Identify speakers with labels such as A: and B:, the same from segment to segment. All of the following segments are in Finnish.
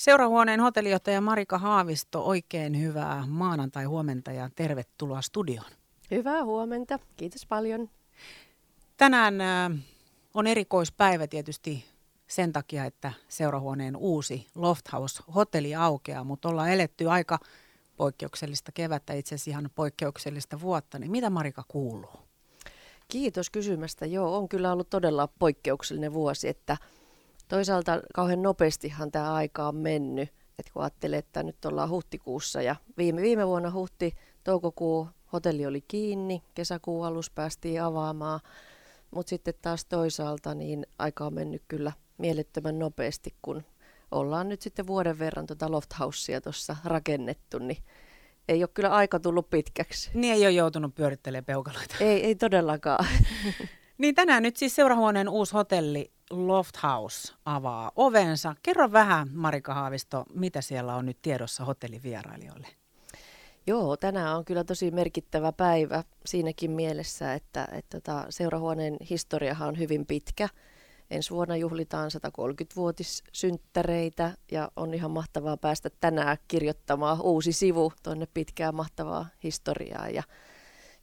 A: Seurahuoneen hotellijohtaja Marika Haavisto, oikein hyvää maanantai-huomenta ja tervetuloa studioon.
B: Hyvää huomenta, kiitos paljon.
A: Tänään äh, on erikoispäivä tietysti sen takia, että seurahuoneen uusi Lofthouse-hotelli aukeaa, mutta ollaan eletty aika poikkeuksellista kevättä, itse asiassa ihan poikkeuksellista vuotta. Niin mitä Marika kuuluu?
B: Kiitos kysymästä. Joo, on kyllä ollut todella poikkeuksellinen vuosi, että toisaalta kauhean nopeastihan tämä aika on mennyt. Et kun ajattelee, että nyt ollaan huhtikuussa ja viime, viime vuonna huhti, toukokuu hotelli oli kiinni, kesäkuun alussa päästiin avaamaan, mutta sitten taas toisaalta niin aika on mennyt kyllä mielettömän nopeasti, kun ollaan nyt sitten vuoden verran tuota lofthousea tuossa rakennettu, niin ei ole kyllä aika tullut pitkäksi.
A: Niin ei ole joutunut pyörittelemään peukaloita.
B: Ei, ei todellakaan.
A: niin tänään nyt siis seurahuoneen uusi hotelli Lofthouse avaa ovensa. Kerro vähän, Marika Haavisto, mitä siellä on nyt tiedossa hotellivierailijoille?
B: Joo, tänään on kyllä tosi merkittävä päivä siinäkin mielessä, että, että tota, seurahuoneen historiahan on hyvin pitkä. Ensi vuonna juhlitaan 130-vuotissynttäreitä ja on ihan mahtavaa päästä tänään kirjoittamaan uusi sivu tuonne pitkään mahtavaa historiaa. Ja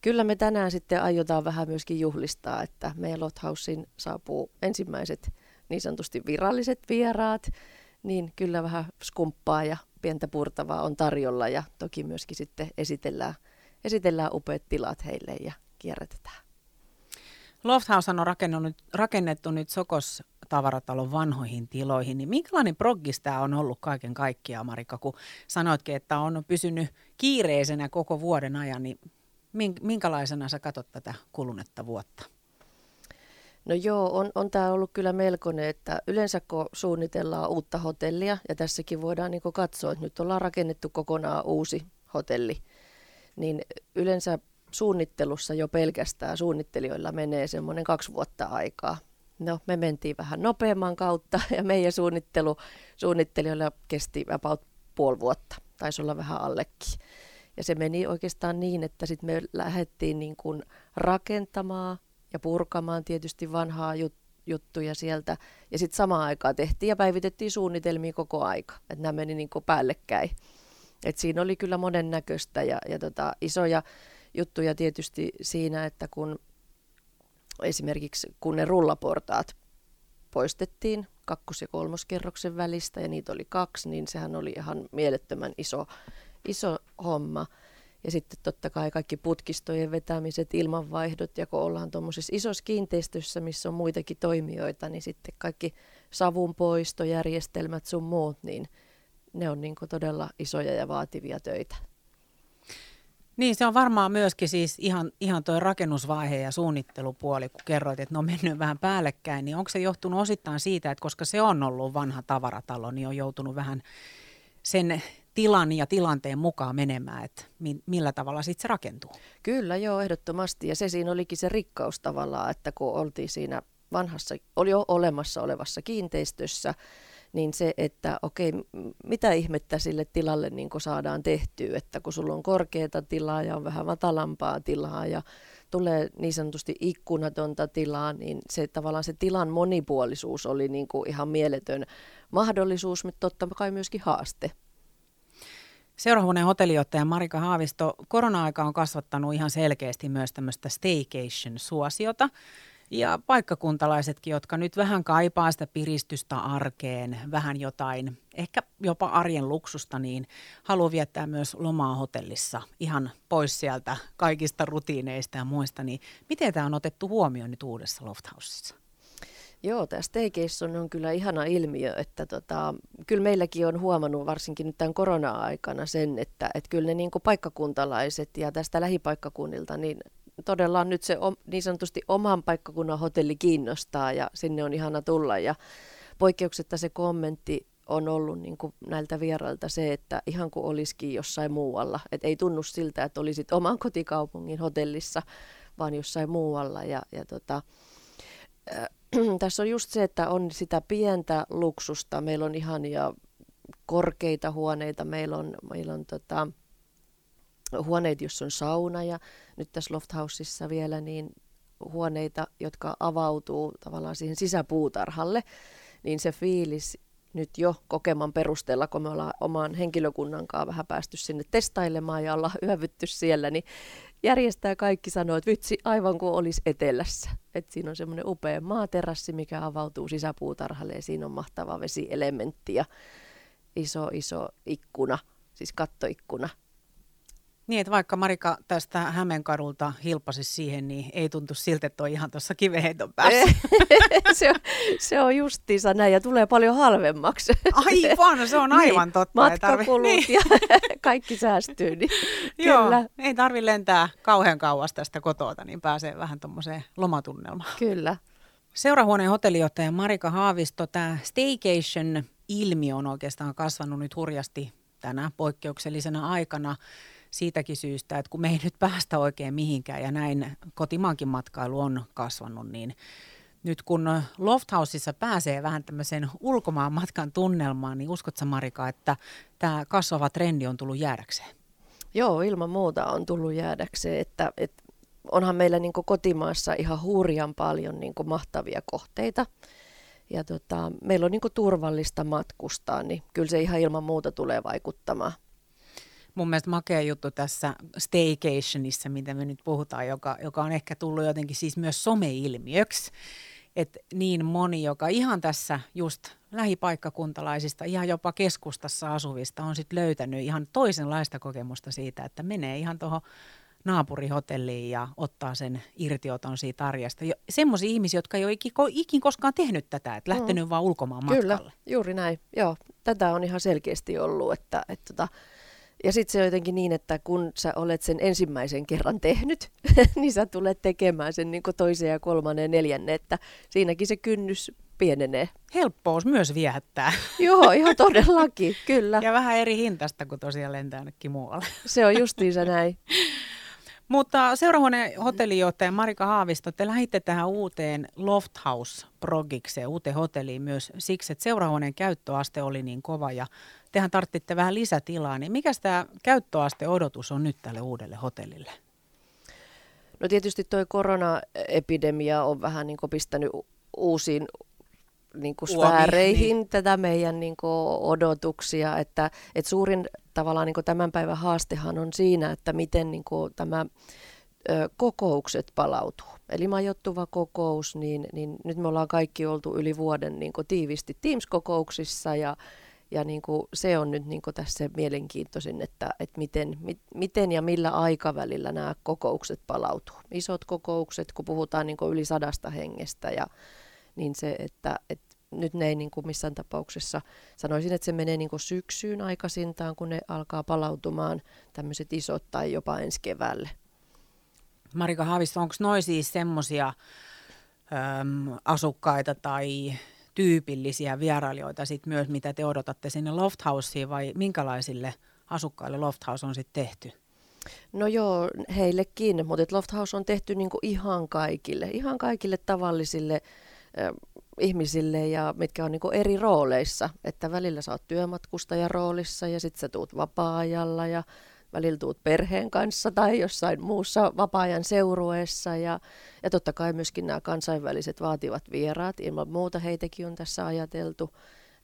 B: kyllä me tänään sitten aiotaan vähän myöskin juhlistaa, että meidän Lothausin saapuu ensimmäiset niin sanotusti viralliset vieraat, niin kyllä vähän skumppaa ja pientä purtavaa on tarjolla ja toki myöskin sitten esitellään, esitellään upeat tilat heille ja kierrätetään.
A: Lofthouse on rakennettu nyt Sokos tavaratalon vanhoihin tiloihin, niin minkälainen proggis tämä on ollut kaiken kaikkiaan, Marika, kun sanoitkin, että on pysynyt kiireisenä koko vuoden ajan, niin minkälaisena sä katsot tätä kulunetta vuotta?
B: No joo, on, on tämä ollut kyllä melkoinen, että yleensä kun suunnitellaan uutta hotellia, ja tässäkin voidaan niin katsoa, että nyt ollaan rakennettu kokonaan uusi hotelli, niin yleensä suunnittelussa jo pelkästään suunnittelijoilla menee semmoinen kaksi vuotta aikaa. No, me mentiin vähän nopeamman kautta ja meidän suunnittelu suunnittelijoilla kesti about puoli vuotta, taisi olla vähän allekin. Ja se meni oikeastaan niin, että sitten me lähdettiin niin kuin rakentamaan ja purkamaan tietysti vanhaa jut- juttuja sieltä. Ja sitten samaan aikaan tehtiin ja päivitettiin suunnitelmia koko aika. Että nämä meni niin päällekkäin. Et siinä oli kyllä monennäköistä ja, ja tota, isoja juttuja tietysti siinä, että kun esimerkiksi kun ne rullaportaat poistettiin kakkos- ja kolmoskerroksen välistä ja niitä oli kaksi, niin sehän oli ihan mielettömän iso, iso homma. Ja sitten totta kai kaikki putkistojen vetämiset, ilmanvaihdot ja kun ollaan tuommoisessa isossa kiinteistössä, missä on muitakin toimijoita, niin sitten kaikki savunpoistojärjestelmät sun muut, niin ne on niin todella isoja ja vaativia töitä.
A: Niin, se on varmaan myöskin siis ihan, ihan tuo rakennusvaihe ja suunnittelupuoli, kun kerroit, että ne on mennyt vähän päällekkäin, niin onko se johtunut osittain siitä, että koska se on ollut vanha tavaratalo, niin on joutunut vähän sen tilan ja tilanteen mukaan menemään, että millä tavalla sitten se rakentuu?
B: Kyllä, joo, ehdottomasti. Ja se siinä olikin se rikkaus tavallaan, että kun oltiin siinä vanhassa, oli jo olemassa olevassa kiinteistössä, niin se, että okei, mitä ihmettä sille tilalle niin saadaan tehtyä, että kun sulla on korkeata tilaa ja on vähän matalampaa tilaa ja tulee niin sanotusti ikkunatonta tilaa, niin se tavallaan se tilan monipuolisuus oli niin kuin ihan mieletön mahdollisuus, mutta totta kai myöskin haaste.
A: Seurahuoneen hotellijohtaja Marika Haavisto, korona-aika on kasvattanut ihan selkeästi myös tämmöistä staycation-suosiota. Ja paikkakuntalaisetkin, jotka nyt vähän kaipaa sitä piristystä arkeen, vähän jotain, ehkä jopa arjen luksusta, niin haluaa viettää myös lomaa hotellissa ihan pois sieltä kaikista rutiineista ja muista. Niin miten tämä on otettu huomioon nyt uudessa Lofthouseissa?
B: Joo, tämä staycation on kyllä ihana ilmiö, että tota, kyllä meilläkin on huomannut varsinkin nyt tämän korona-aikana sen, että, että kyllä ne niin paikkakuntalaiset ja tästä lähipaikkakunnilta, niin todella nyt se niin sanotusti oman paikkakunnan hotelli kiinnostaa ja sinne on ihana tulla. Ja poikkeuksetta se kommentti on ollut niin kuin näiltä vierailta se, että ihan kuin olisikin jossain muualla. Et ei tunnu siltä, että olisit oman kotikaupungin hotellissa, vaan jossain muualla. Ja, ja tota, tässä on just se, että on sitä pientä luksusta. Meillä on ihania korkeita huoneita, meillä on, meillä on tota, huoneita, jossa on sauna ja nyt tässä Lofthouseissa vielä niin huoneita, jotka avautuu tavallaan siihen sisäpuutarhalle, niin se fiilis nyt jo kokeman perusteella, kun me ollaan oman henkilökunnan kanssa vähän päästy sinne testailemaan ja ollaan yövytty siellä, niin järjestää kaikki sanoo, että vitsi, aivan kuin olisi etelässä. Et siinä on semmoinen upea maaterassi, mikä avautuu sisäpuutarhalle ja siinä on mahtava vesielementti ja iso, iso ikkuna, siis kattoikkuna
A: niin, että vaikka Marika tästä Hämeenkadulta hilpasi siihen, niin ei tuntu siltä, että on ihan tuossa kiveheiton päässä.
B: se, on, se on justiinsa näin ja tulee paljon halvemmaksi.
A: Aivan, se on niin, aivan niin, totta.
B: Matkakulut niin. ja kaikki säästyy. Niin
A: Joo, kyllä. ei tarvi lentää kauhean kauas tästä kotoa, niin pääsee vähän tuommoiseen lomatunnelmaan.
B: Kyllä.
A: Seurahuoneen hotellijohtaja Marika Haavisto, tämä staycation-ilmiö on oikeastaan kasvanut nyt hurjasti tänä poikkeuksellisena aikana siitäkin syystä, että kun me ei nyt päästä oikein mihinkään ja näin kotimaankin matkailu on kasvanut, niin nyt kun Lofthouseissa pääsee vähän tämmöiseen ulkomaan matkan tunnelmaan, niin uskotko Marika, että tämä kasvava trendi on tullut jäädäkseen?
B: Joo, ilman muuta on tullut jäädäkseen, että, että onhan meillä niin kotimaassa ihan hurjan paljon niin mahtavia kohteita. Ja tota, meillä on niin turvallista matkustaa, niin kyllä se ihan ilman muuta tulee vaikuttamaan
A: mun mielestä makea juttu tässä staycationissa, mitä me nyt puhutaan, joka, joka on ehkä tullut jotenkin siis myös someilmiöksi. Että niin moni, joka ihan tässä just lähipaikkakuntalaisista, ihan jopa keskustassa asuvista, on sitten löytänyt ihan toisenlaista kokemusta siitä, että menee ihan tuohon naapurihotelliin ja ottaa sen irtioton siitä arjesta. Semmoisia ihmisiä, jotka ei ole ikin, ikin koskaan tehnyt tätä, että lähtenyt mm. vaan ulkomaan matkalle.
B: Kyllä, juuri näin. Joo, tätä on ihan selkeästi ollut, että, että tota, ja sitten se on jotenkin niin, että kun sä olet sen ensimmäisen kerran tehnyt, niin sä tulet tekemään sen niin toisen ja kolmannen ja neljännen, että siinäkin se kynnys pienenee.
A: Helppous myös viehättää.
B: Joo, ihan todellakin, kyllä.
A: Ja vähän eri hintasta kuin tosiaan lentää jonnekin muualle.
B: Se on justiinsa näin.
A: Mutta seurahuoneen hotellijohtaja Marika Haavisto, te lähditte tähän uuteen Lofthouse-progikseen, uuteen hotelliin myös siksi, että seurahuoneen käyttöaste oli niin kova ja tehän tarvitte vähän lisätilaa. Niin mikä tämä käyttöaste-odotus on nyt tälle uudelle hotellille?
B: No tietysti tuo koronaepidemia on vähän niin pistänyt uusiin niin kuin sfääreihin niin. tätä meidän niin kuin odotuksia, että, että suurin tavallaan niin kuin tämän päivän haastehan on siinä, että miten niin kuin tämä ö, kokoukset palautuu. Eli majoittuva kokous, niin, niin nyt me ollaan kaikki oltu yli vuoden niin kuin tiivisti Teams-kokouksissa ja, ja niin kuin se on nyt niin kuin tässä mielenkiintoisin, että, että miten, mit, miten ja millä aikavälillä nämä kokoukset palautuu. Isot kokoukset, kun puhutaan niin kuin yli sadasta hengestä ja niin se, että, että nyt ne ei niin kuin missään tapauksessa, sanoisin, että se menee niin kuin syksyyn aikaisintaan, kun ne alkaa palautumaan tämmöiset isot tai jopa ensi keväälle.
A: Marika Haavisto, onko noin siis semmoisia asukkaita tai tyypillisiä vierailijoita sit myös, mitä te odotatte sinne Lofthouseen vai minkälaisille asukkaille Lofthouse on sitten tehty?
B: No joo, heillekin, mutta Lofthouse on tehty niinku ihan kaikille, ihan kaikille tavallisille ihmisille ja mitkä on niin eri rooleissa. Että välillä sä oot työmatkustajan roolissa ja sitten sä tuut vapaa-ajalla ja välillä tuut perheen kanssa tai jossain muussa vapaa-ajan seurueessa. Ja, ja totta kai myöskin nämä kansainväliset vaativat vieraat, ilman muuta heitäkin on tässä ajateltu,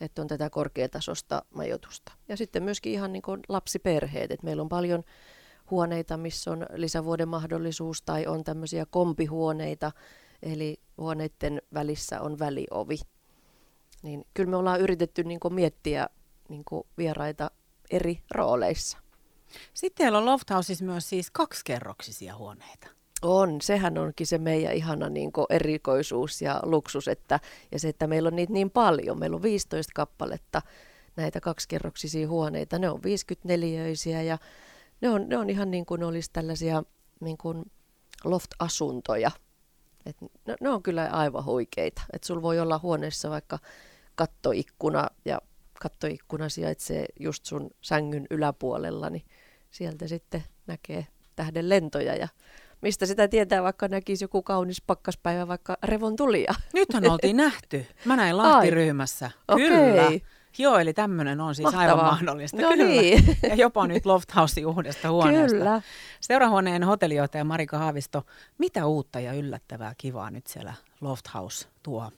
B: että on tätä korkeatasosta majoitusta. Ja sitten myöskin ihan niin kuin lapsiperheet, että meillä on paljon huoneita, missä on lisävuoden mahdollisuus tai on tämmöisiä kompihuoneita, eli huoneiden välissä on väliovi. Niin kyllä me ollaan yritetty niin kuin miettiä niin kuin vieraita eri rooleissa.
A: Sitten teillä on Lofthouseissa myös siis kaksikerroksisia huoneita.
B: On, sehän onkin se meidän ihana niin erikoisuus ja luksus, että, ja se, että meillä on niitä niin paljon. Meillä on 15 kappaletta näitä kaksikerroksisia huoneita. Ne on 54-öisiä ja ne on, ne on ihan niin kuin olisi tällaisia niin kuin loft-asuntoja, et ne, ne on kyllä aivan huikeita. Että sulla voi olla huoneessa vaikka kattoikkuna ja kattoikkuna sijaitsee just sun sängyn yläpuolella, niin sieltä sitten näkee tähden lentoja ja mistä sitä tietää, vaikka näkisi joku kaunis pakkaspäivä, vaikka revon tulia.
A: Nythän oltiin nähty. Mä näin Lahti-ryhmässä. Kyllä. Okay. Joo, eli tämmöinen on siis Mahtavaa. aivan mahdollista.
B: No Kyllä. Niin.
A: Ja jopa nyt Lofthouse uudesta huoneesta. Kyllä. Seurahuoneen hotellijohtaja Marika Haavisto, mitä uutta ja yllättävää kivaa nyt siellä Lofthouse tuo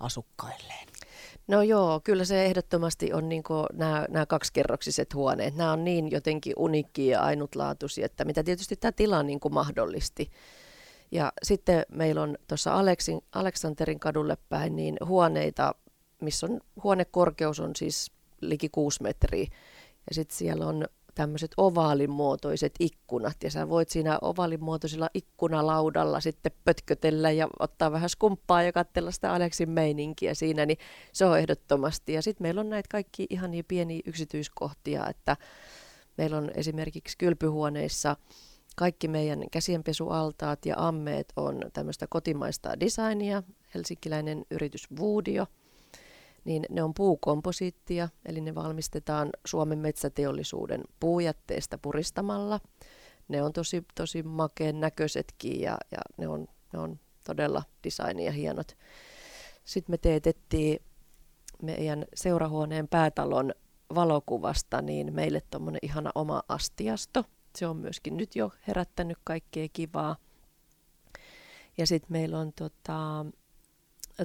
A: asukkailleen?
B: No joo, kyllä se ehdottomasti on niin nämä, nämä kaksikerroksiset huoneet. Nämä on niin jotenkin uniikkia ja ainutlaatuisia, että mitä tietysti tämä tila niin kuin mahdollisti. Ja sitten meillä on tuossa Aleksin, Aleksanterin kadulle päin niin huoneita, missä on huonekorkeus on siis liki kuusi metriä. Ja sitten siellä on tämmöiset ovaalimuotoiset ikkunat ja sä voit siinä ovaalimuotoisella ikkunalaudalla sitten pötkötellä ja ottaa vähän skumppaa ja katsella sitä Aleksin meininkiä siinä, niin se on ehdottomasti. Ja sitten meillä on näitä kaikki ihan niin pieniä yksityiskohtia, että meillä on esimerkiksi kylpyhuoneissa kaikki meidän käsienpesualtaat ja ammeet on tämmöistä kotimaista designia, helsinkiläinen yritys Woodio – niin ne on puukomposiittia, eli ne valmistetaan Suomen metsäteollisuuden puujätteestä puristamalla. Ne on tosi, tosi makeen näköisetkin ja, ja ne, on, ne on todella designia hienot. Sitten me teetettiin meidän seurahuoneen päätalon valokuvasta niin meille tuommoinen ihana oma astiasto. Se on myöskin nyt jo herättänyt kaikkea kivaa. Ja sitten meillä on tota,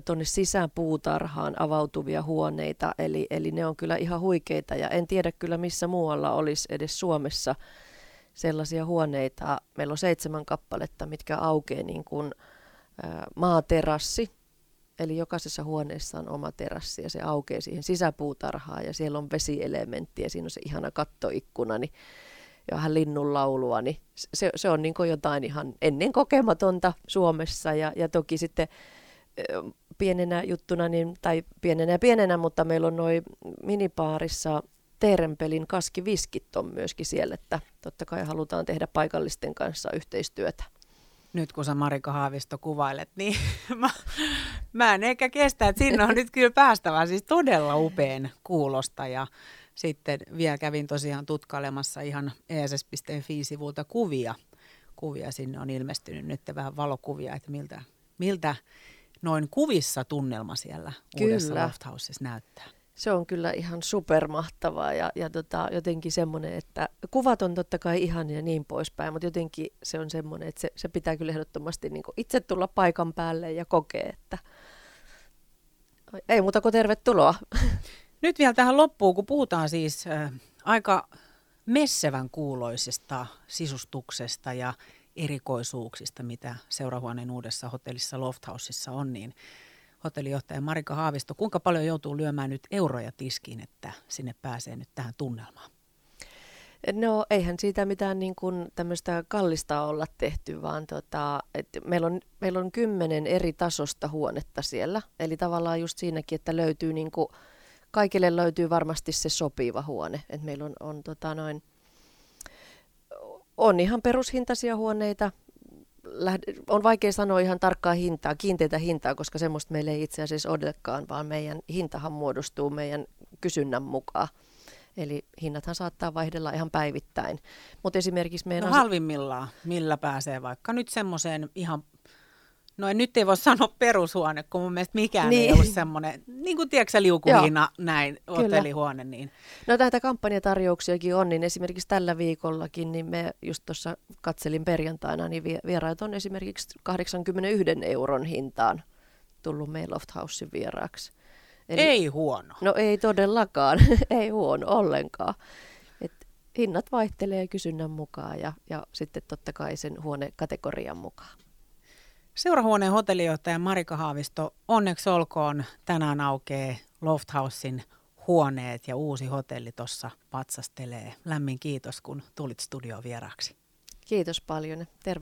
B: tuonne sisäpuutarhaan avautuvia huoneita, eli, eli ne on kyllä ihan huikeita. Ja en tiedä kyllä missä muualla olisi edes Suomessa sellaisia huoneita. Meillä on seitsemän kappaletta, mitkä aukeaa niin kuin maaterassi, eli jokaisessa huoneessa on oma terassi ja se aukeaa siihen sisäpuutarhaan ja siellä on vesielementti ja siinä on se ihana kattoikkuna, niin ja vähän linnun laulua, niin se, se on niin jotain ihan ennen kokematonta Suomessa. Ja, ja toki sitten pienenä juttuna, niin, tai pienenä ja pienenä, mutta meillä on noin minipaarissa Teerenpelin kaskiviskit on myöskin siellä, että totta kai halutaan tehdä paikallisten kanssa yhteistyötä.
A: Nyt kun sä Marika Haavisto kuvailet, niin mä, mä en ehkä kestä, että sinne on nyt kyllä päästävä siis todella upean kuulosta ja sitten vielä kävin tosiaan tutkailemassa ihan ess.fi-sivulta kuvia. Kuvia sinne on ilmestynyt nyt vähän valokuvia, että miltä, miltä noin kuvissa tunnelma siellä kyllä. uudessa Lofthouseissa näyttää?
B: Se on kyllä ihan supermahtavaa ja, ja tota, jotenkin semmoinen, että kuvat on totta kai ihan ja niin poispäin, mutta jotenkin se on semmoinen, että se, se pitää kyllä ehdottomasti niin itse tulla paikan päälle ja kokea, että ei muuta kuin tervetuloa.
A: Nyt vielä tähän loppuun, kun puhutaan siis äh, aika messevän kuuloisesta sisustuksesta ja erikoisuuksista, mitä seurahuoneen uudessa hotellissa Lofthouseissa on, niin hotellijohtaja Marika Haavisto, kuinka paljon joutuu lyömään nyt euroja tiskiin, että sinne pääsee nyt tähän tunnelmaan?
B: No eihän siitä mitään niin kuin tämmöistä kallista olla tehty, vaan tota, että meillä, on, meillä on kymmenen eri tasosta huonetta siellä. Eli tavallaan just siinäkin, että löytyy niin kuin, kaikille löytyy varmasti se sopiva huone. Et meillä on, on tota noin on ihan perushintaisia huoneita. On vaikea sanoa ihan tarkkaa hintaa, kiinteitä hintaa, koska semmoista meillä ei itse asiassa olekaan, vaan meidän hintahan muodostuu meidän kysynnän mukaan. Eli hinnathan saattaa vaihdella ihan päivittäin. Mutta esimerkiksi meidän...
A: No halvimmillaan, millä pääsee vaikka nyt semmoiseen ihan No nyt ei voi sanoa perushuone, kun mun mielestä mikään niin. ei ollut semmoinen, niin kuin tiedätkö liukuhiina näin, hotellihuone. Niin.
B: No näitä kampanjatarjouksiakin on, niin esimerkiksi tällä viikollakin, niin me just tuossa katselin perjantaina, niin vieraat on esimerkiksi 81 euron hintaan tullut meidän Loft Housein vieraaksi.
A: Eli, ei huono.
B: No ei todellakaan, ei huono ollenkaan. Et hinnat vaihtelee kysynnän mukaan ja, ja sitten totta kai sen huonekategorian mukaan.
A: Seurahuoneen hotellijohtaja Marika Haavisto, onneksi olkoon tänään aukeaa Lofthousein huoneet ja uusi hotelli tuossa patsastelee. Lämmin kiitos, kun tulit studioon vieraaksi.
B: Kiitos paljon. Terve.